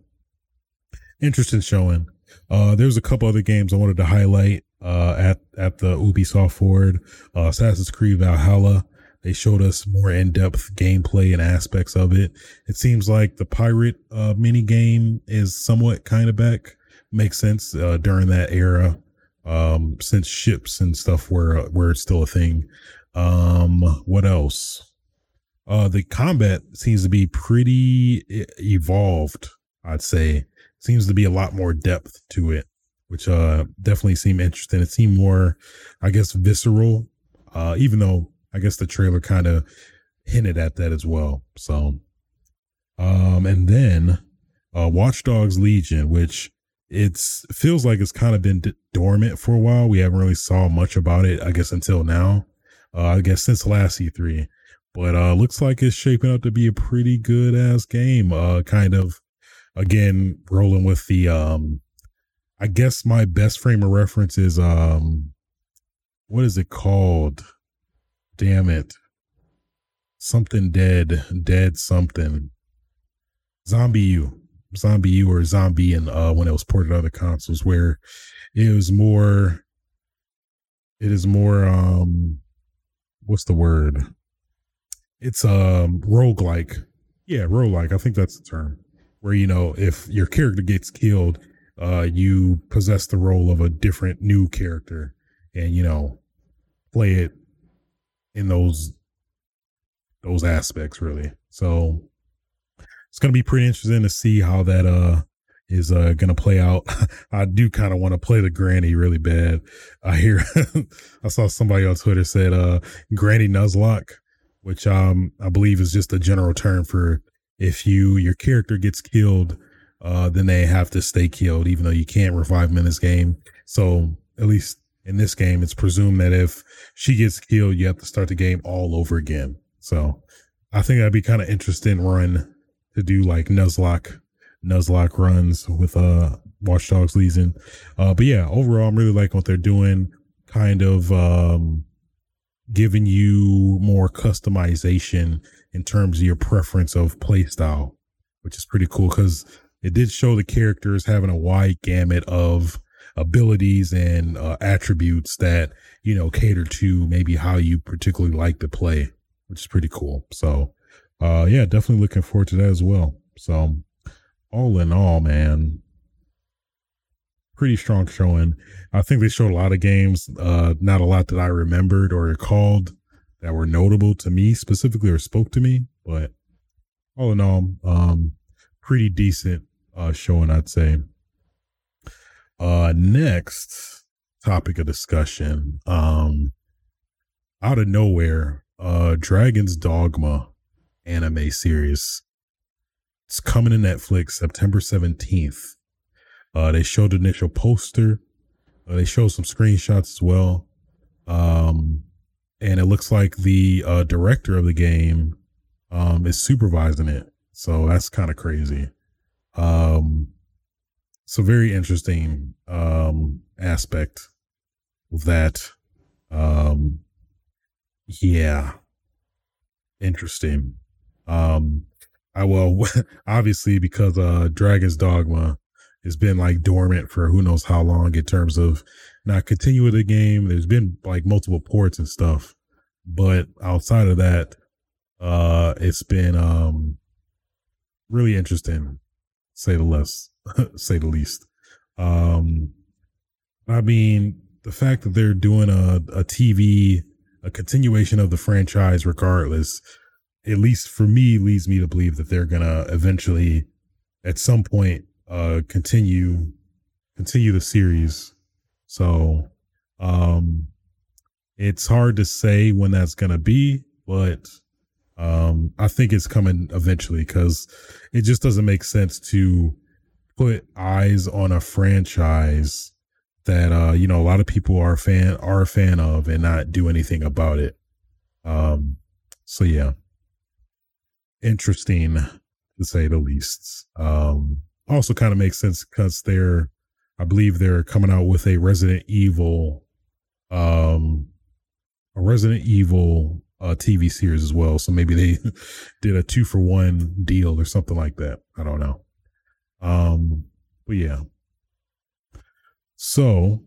interesting showing. Uh, there's a couple other games I wanted to highlight uh, at at the Ubisoft Forward. Uh, Assassin's Creed Valhalla. They showed us more in depth gameplay and aspects of it. It seems like the pirate uh, mini game is somewhat kind of back. Makes sense uh, during that era, um, since ships and stuff were were still a thing. Um, what else? Uh, the combat seems to be pretty evolved. I'd say seems to be a lot more depth to it, which uh definitely seemed interesting. It seemed more, I guess, visceral. Uh, even though I guess the trailer kind of hinted at that as well. So, um, and then uh, Watch Dogs Legion, which it's feels like it's kind of been d- dormant for a while. We haven't really saw much about it, I guess, until now uh, I guess since last E3. But uh, looks like it's shaping up to be a pretty good ass game. Uh, kind of again rolling with the um, I guess my best frame of reference is um, what is it called? Damn it, something dead, dead something. ZombiU, Zombie U or Zombie, and uh, when it was ported to other consoles, where it was more, it is more um what's the word? It's um roguelike. Yeah, roguelike. I think that's the term. Where you know, if your character gets killed, uh you possess the role of a different new character and you know, play it in those those aspects really. So it's gonna be pretty interesting to see how that uh is uh, going to play out. I do kind of want to play the granny really bad. I hear I saw somebody on Twitter said uh, granny nuzlocke, which um I believe is just a general term for if you your character gets killed, uh, then they have to stay killed, even though you can't revive them in this game. So at least in this game, it's presumed that if she gets killed, you have to start the game all over again. So I think that'd be kind of interesting run to do like Nuzlocke Nuzlocke runs with uh Watch Dogs Legion. Uh, but yeah, overall, I'm really liking what they're doing. Kind of um, giving you more customization in terms of your preference of playstyle, which is pretty cool because it did show the characters having a wide gamut of abilities and uh, attributes that you know cater to maybe how you particularly like to play, which is pretty cool. So, uh, yeah, definitely looking forward to that as well. So, all in all, man, pretty strong showing. I think they showed a lot of games, uh, not a lot that I remembered or recalled that were notable to me specifically or spoke to me, but all in all, um, pretty decent uh showing, I'd say. Uh next, topic of discussion. Um, out of nowhere, uh, Dragon's Dogma anime series. It's coming to Netflix September 17th. Uh, they showed the initial poster. Uh, they showed some screenshots as well. Um, and it looks like the uh, director of the game um, is supervising it. So that's kind of crazy. Um, so very interesting um, aspect of that. Um, yeah, interesting. Um, I well, obviously because uh, Dragon's Dogma has been like dormant for who knows how long in terms of not continuing the game. There's been like multiple ports and stuff, but outside of that, uh, it's been um really interesting, say the less, say the least. Um, I mean, the fact that they're doing a a TV, a continuation of the franchise, regardless, at least for me, leads me to believe that they're gonna eventually, at some point, uh, continue continue the series. So, um, it's hard to say when that's gonna be, but um, I think it's coming eventually because it just doesn't make sense to put eyes on a franchise that uh, you know a lot of people are fan are a fan of and not do anything about it. Um, so yeah, interesting to say the least. Um, also kind of makes sense because they're, I believe they're coming out with a Resident Evil, um, a Resident Evil uh, TV series as well. So maybe they did a two for one deal or something like that. I don't know. Um, but yeah. So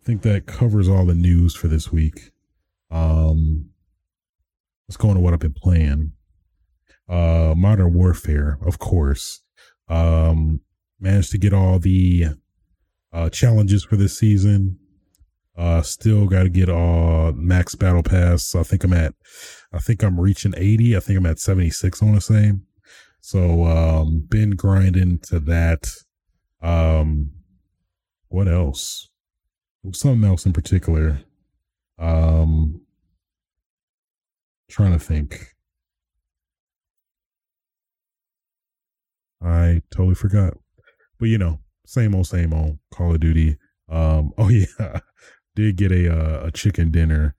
I think that covers all the news for this week. Um, let's go into what I've been playing. Uh, Modern Warfare, of course. Um, managed to get all the uh, challenges for this season. Uh, still got to get uh max battle pass. I think I'm at, I think I'm reaching 80. I think I'm at 76. I want to say. So, um, been grinding to that. Um, what else? Something else in particular. Um, trying to think. I totally forgot. But you know, same old, same old Call of Duty. Um, oh yeah, did get a uh, a chicken dinner,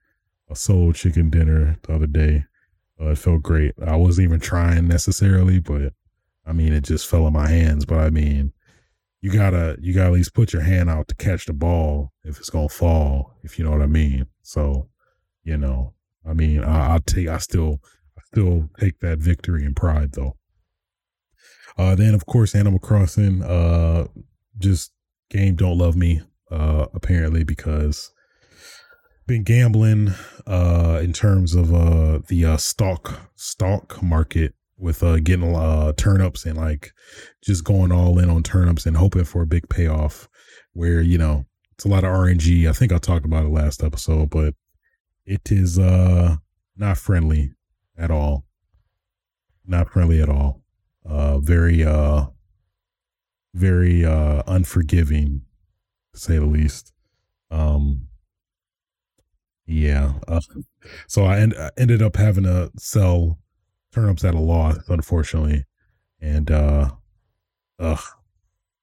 a soul chicken dinner the other day. Uh, it felt great. I wasn't even trying necessarily, but I mean, it just fell in my hands. But I mean, you gotta you gotta at least put your hand out to catch the ball if it's gonna fall, if you know what I mean. So, you know, I mean, I, I take I still I still take that victory and pride though. Uh, then of course Animal Crossing, uh, just game don't love me uh, apparently because been gambling uh, in terms of uh, the uh, stock stock market with uh, getting uh, turnips and like just going all in on turnips and hoping for a big payoff. Where you know it's a lot of RNG. I think I talked about it last episode, but it is uh not friendly at all. Not friendly at all. Uh, very uh, very uh unforgiving to say the least. Um, yeah. Uh, so I, I ended up having to sell turnips at a loss, unfortunately, and uh, ugh,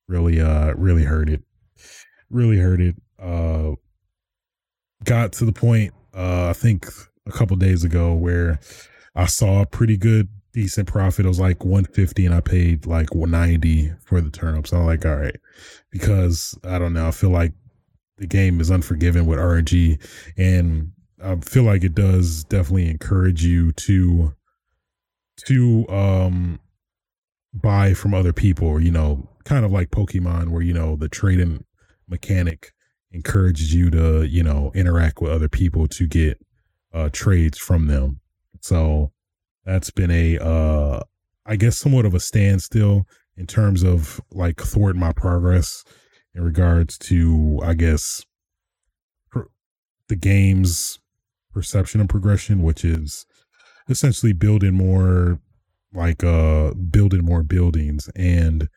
really, uh, really hurt it. Really hurt it. Uh, got to the point, uh, I think a couple days ago where I saw a pretty good decent profit. It was like 150 and I paid like 190 for the turnips. I'm like, all right, because I don't know. I feel like the game is unforgiving with RNG and I feel like it does definitely encourage you to, to, um, buy from other people you know, kind of like Pokemon where, you know, the trading mechanic encourages you to, you know, interact with other people to get, uh, trades from them. So, that's been a uh I guess somewhat of a standstill in terms of like thwart my progress in regards to I guess per, the game's perception and progression, which is essentially building more like uh building more buildings. And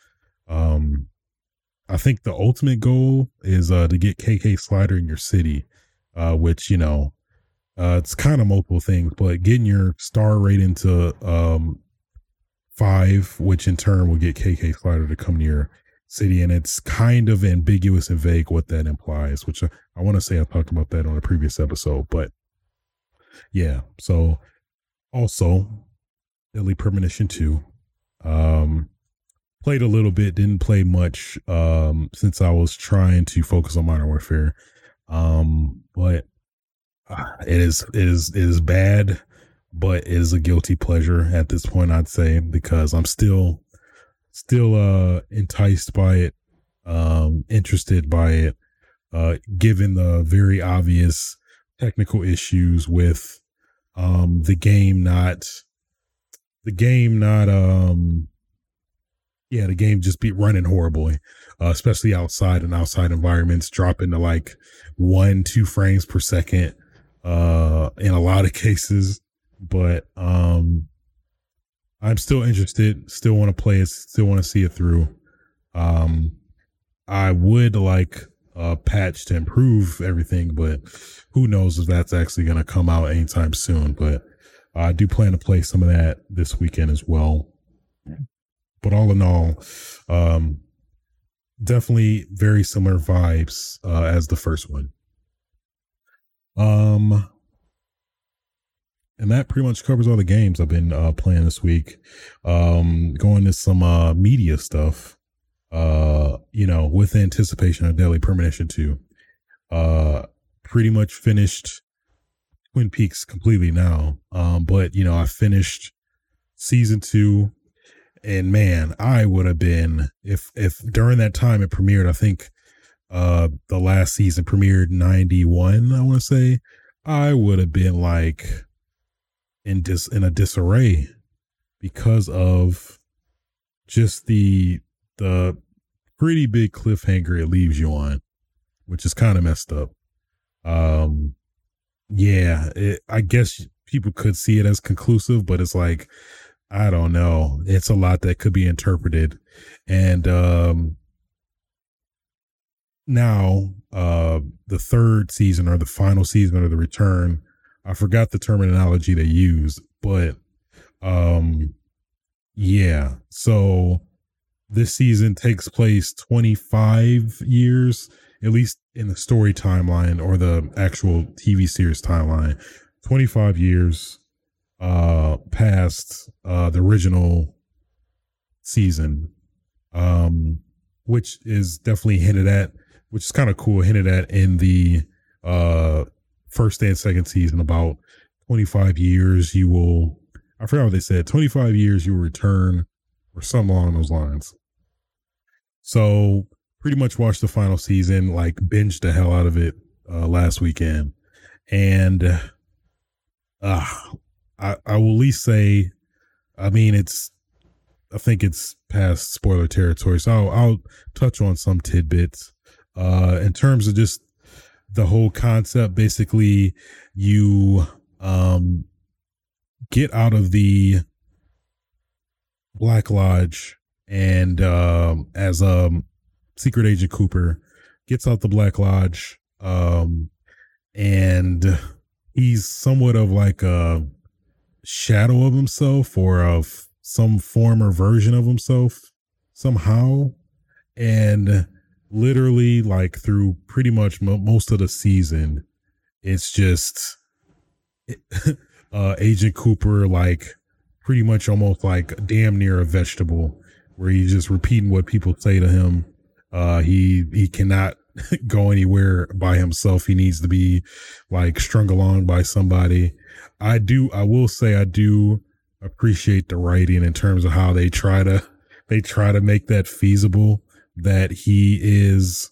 um I think the ultimate goal is uh, to get KK Slider in your city, uh, which you know, uh, it's kind of multiple things, but getting your star rating to um, five, which in turn will get KK Slider to come to your city, and it's kind of ambiguous and vague what that implies. Which I, I want to say I talked about that on a previous episode, but yeah. So also, Deadly Premonition two. Um, played a little bit, didn't play much um, since I was trying to focus on Modern Warfare. Um, but it is it is it is bad, but it is a guilty pleasure at this point. I'd say because I'm still still uh enticed by it, um, interested by it, uh, given the very obvious technical issues with um the game not the game not um yeah, the game just be running horribly, uh, especially outside and outside environments, dropping to like one, two frames per second, uh, in a lot of cases. But, um, I'm still interested, still want to play it, still want to see it through. Um, I would like a patch to improve everything, but who knows if that's actually going to come out anytime soon. But I do plan to play some of that this weekend as well but all in all, um, definitely very similar vibes uh, as the first one. Um, and that pretty much covers all the games I've been uh, playing this week. Um, going to some uh, media stuff. Uh, you know, with anticipation of Deadly Premonition two. Uh, pretty much finished Twin Peaks completely now. Um, but you know, I finished season two and man, I would have been if if during that time it premiered. I think uh the last season premiered ninety one. I want to say I would have been like in dis in a disarray because of just the the pretty big cliffhanger it leaves you on, which is kind of messed up. Um, yeah, it, I guess people could see it as conclusive, but it's like I don't know. It's a lot that could be interpreted. And um now uh the third season or the final season or the return, I forgot the terminology they used, but um yeah. So this season takes place 25 years at least in the story timeline or the actual TV series timeline. 25 years uh past uh the original season um which is definitely hinted at which is kind of cool hinted at in the uh first and second season about 25 years you will i forgot what they said 25 years you will return or something along those lines so pretty much watched the final season like binged the hell out of it uh last weekend and uh I, I will at least say, I mean, it's, I think it's past spoiler territory. So I'll, I'll touch on some tidbits. Uh, in terms of just the whole concept, basically, you, um, get out of the Black Lodge and, um, as, um, Secret Agent Cooper gets out the Black Lodge, um, and he's somewhat of like a, shadow of himself or of some former version of himself somehow. And literally, like through pretty much most of the season, it's just uh, Agent Cooper, like pretty much almost like damn near a vegetable, where he's just repeating what people say to him. Uh, he he cannot go anywhere by himself. He needs to be like strung along by somebody. I do, I will say, I do appreciate the writing in terms of how they try to, they try to make that feasible that he is,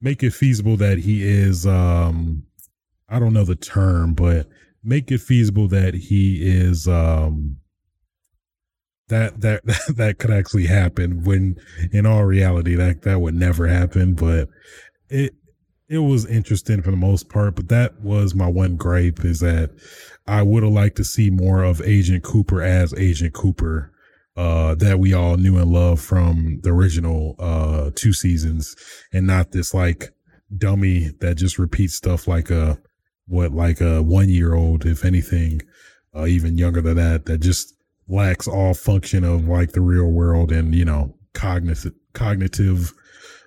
make it feasible that he is, um, I don't know the term, but make it feasible that he is, um, that that that could actually happen when in all reality that that would never happen but it it was interesting for the most part but that was my one gripe is that i would have liked to see more of agent cooper as agent cooper uh, that we all knew and loved from the original uh, two seasons, and not this like dummy that just repeats stuff like a what like a one year old, if anything, uh, even younger than that, that just lacks all function of like the real world and you know cognitive cognitive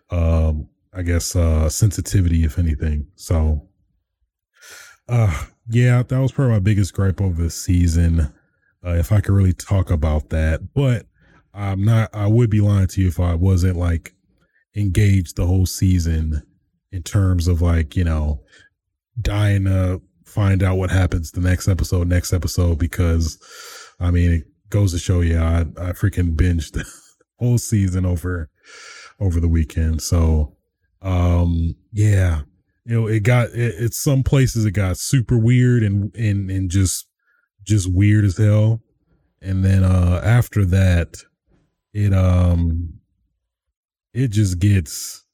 um I guess uh sensitivity if anything. So uh yeah, that was probably my biggest gripe of the season uh, if I could really talk about that. But I'm not, I would be lying to you if I wasn't like engaged the whole season in terms of like, you know, dying to find out what happens the next episode, next episode, because I mean, it goes to show you, I, I freaking binged the whole season over, over the weekend. So, um, yeah, you know, it got, it, it's some places it got super weird and, and, and just just weird as hell. And then uh after that, it um it just gets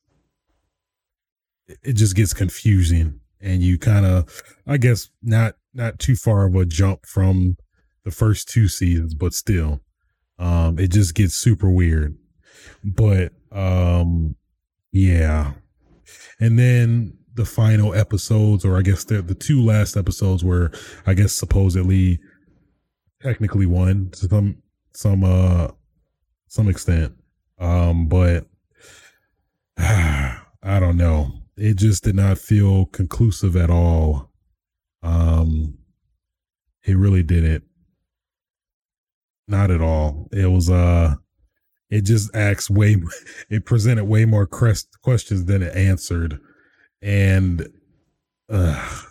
it just gets confusing and you kind of I guess not not too far of a jump from the first two seasons, but still um it just gets super weird. But um yeah. And then the final episodes, or I guess the the two last episodes were, I guess supposedly, technically one to some some uh some extent. Um, but I don't know. It just did not feel conclusive at all. Um, it really didn't. Not at all. It was uh it just asked way it presented way more questions than it answered and uh,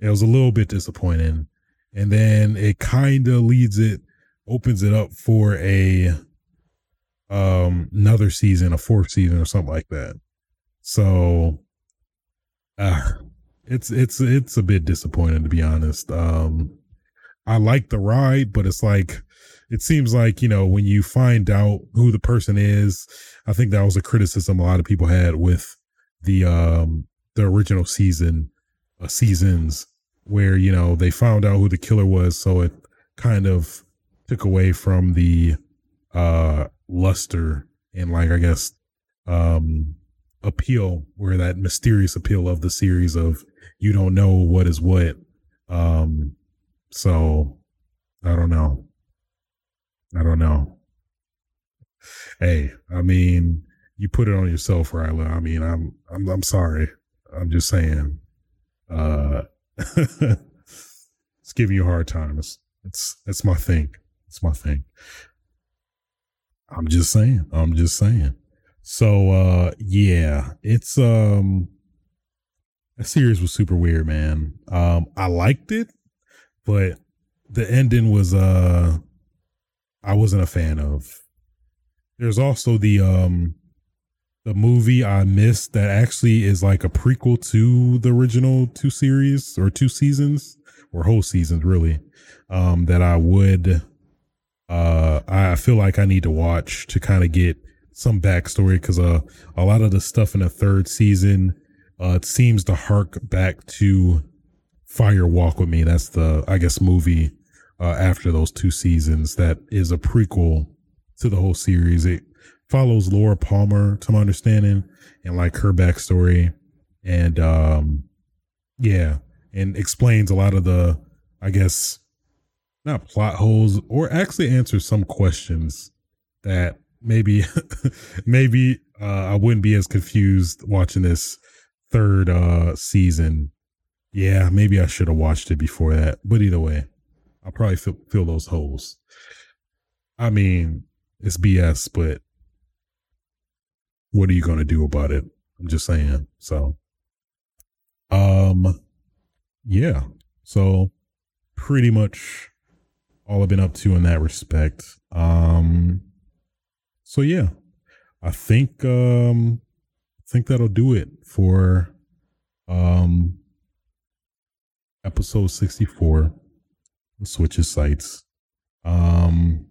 it was a little bit disappointing. And then it kind of leads it, opens it up for a um another season, a fourth season or something like that. So, uh, it's it's it's a bit disappointing to be honest. Um, I like the ride, but it's like it seems like you know when you find out who the person is. I think that was a criticism a lot of people had with the um the original season uh, seasons where you know they found out who the killer was so it kind of took away from the uh luster and like i guess um appeal where that mysterious appeal of the series of you don't know what is what. Um so i don't know. I don't know. Hey i mean you put it on yourself, Ryla. I mean, I'm I'm I'm sorry. I'm just saying. Uh it's giving you a hard time. It's it's it's my thing. It's my thing. I'm just saying. I'm just saying. So uh yeah, it's um that series was super weird, man. Um I liked it, but the ending was uh I wasn't a fan of. There's also the um the movie I missed that actually is like a prequel to the original two series or two seasons or whole seasons really um that I would uh I feel like I need to watch to kind of get some backstory because uh a lot of the stuff in the third season uh seems to hark back to Fire Walk with Me. That's the I guess movie uh after those two seasons that is a prequel to the whole series. It follows Laura Palmer, to my understanding, and like her backstory, and um, yeah, and explains a lot of the, I guess, not plot holes, or actually answers some questions that maybe, maybe uh, I wouldn't be as confused watching this third uh season. Yeah, maybe I should have watched it before that, but either way, I'll probably fill, fill those holes. I mean, it's BS, but what are you going to do about it? I'm just saying. So, um, yeah. So pretty much all I've been up to in that respect. Um, so yeah, I think, um, I think that'll do it for, um, episode 64 switches sites. Um,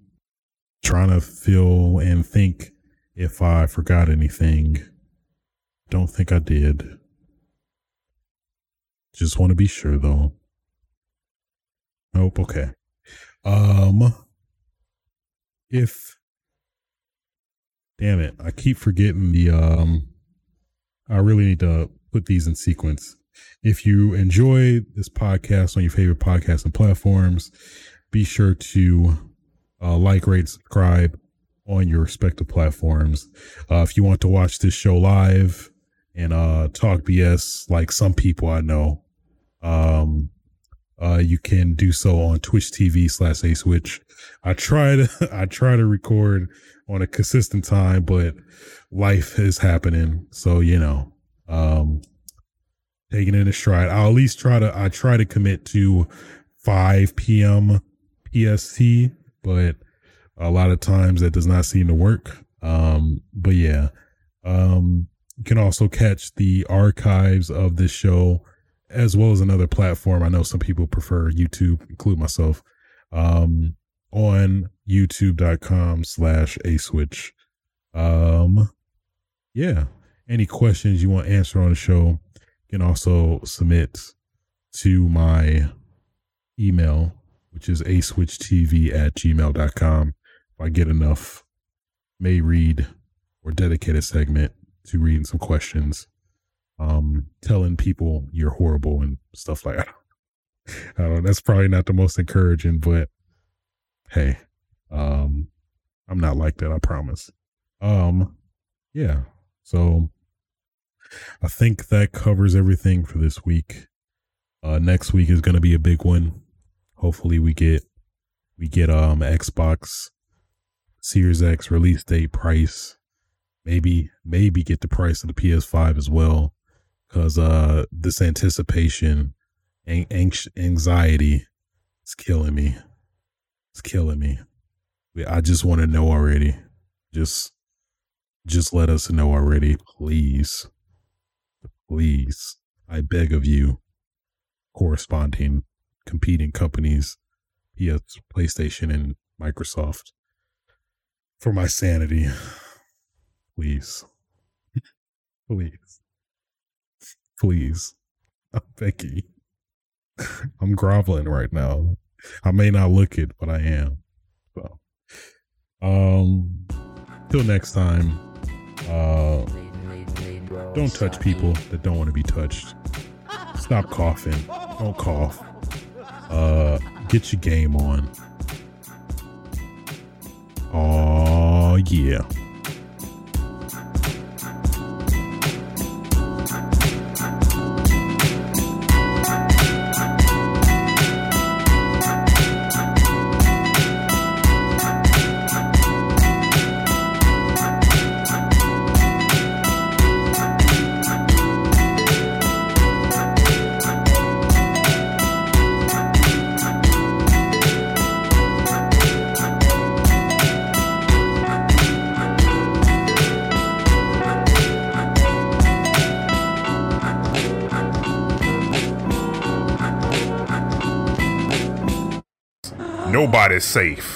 trying to feel and think if I forgot anything. Don't think I did. Just want to be sure though. Nope, okay. Um if damn it, I keep forgetting the um I really need to put these in sequence. If you enjoy this podcast on your favorite podcast and platforms, be sure to uh, like, rate, subscribe on your respective platforms. Uh, if you want to watch this show live and uh, talk BS like some people I know, um, uh, you can do so on Twitch TV slash A Switch. I try to I try to record on a consistent time, but life is happening. So, you know, um, taking in stride. I'll at least try to, I try to commit to 5 p.m. PST, but a lot of times that does not seem to work. Um, but yeah, um, you can also catch the archives of this show as well as another platform. I know some people prefer YouTube, include myself, um, on youtube.com slash a switch. Um, yeah. Any questions you want answered on the show, you can also submit to my email, which is a switch tv at gmail.com. If I get enough, may read or dedicate a segment to reading some questions, um, telling people you're horrible and stuff like that. I don't. That's probably not the most encouraging, but hey, um, I'm not like that. I promise. Um, yeah. So I think that covers everything for this week. Uh, next week is going to be a big one. Hopefully we get, we get, um, Xbox Series X release date price. Maybe, maybe get the price of the PS5 as well. Cause, uh, this anticipation and anxiety is killing me. It's killing me. I just want to know already. Just, just let us know already, please. Please. I beg of you. Corresponding competing companies, PS, PlayStation, and Microsoft. For my sanity. Please. Please. Please. I'm begging I'm groveling right now. I may not look it, but I am. So, um, till next time, uh, don't touch people that don't want to be touched. Stop coughing. Don't cough. Uh, get your game on. Oh, yeah. Nobody's safe.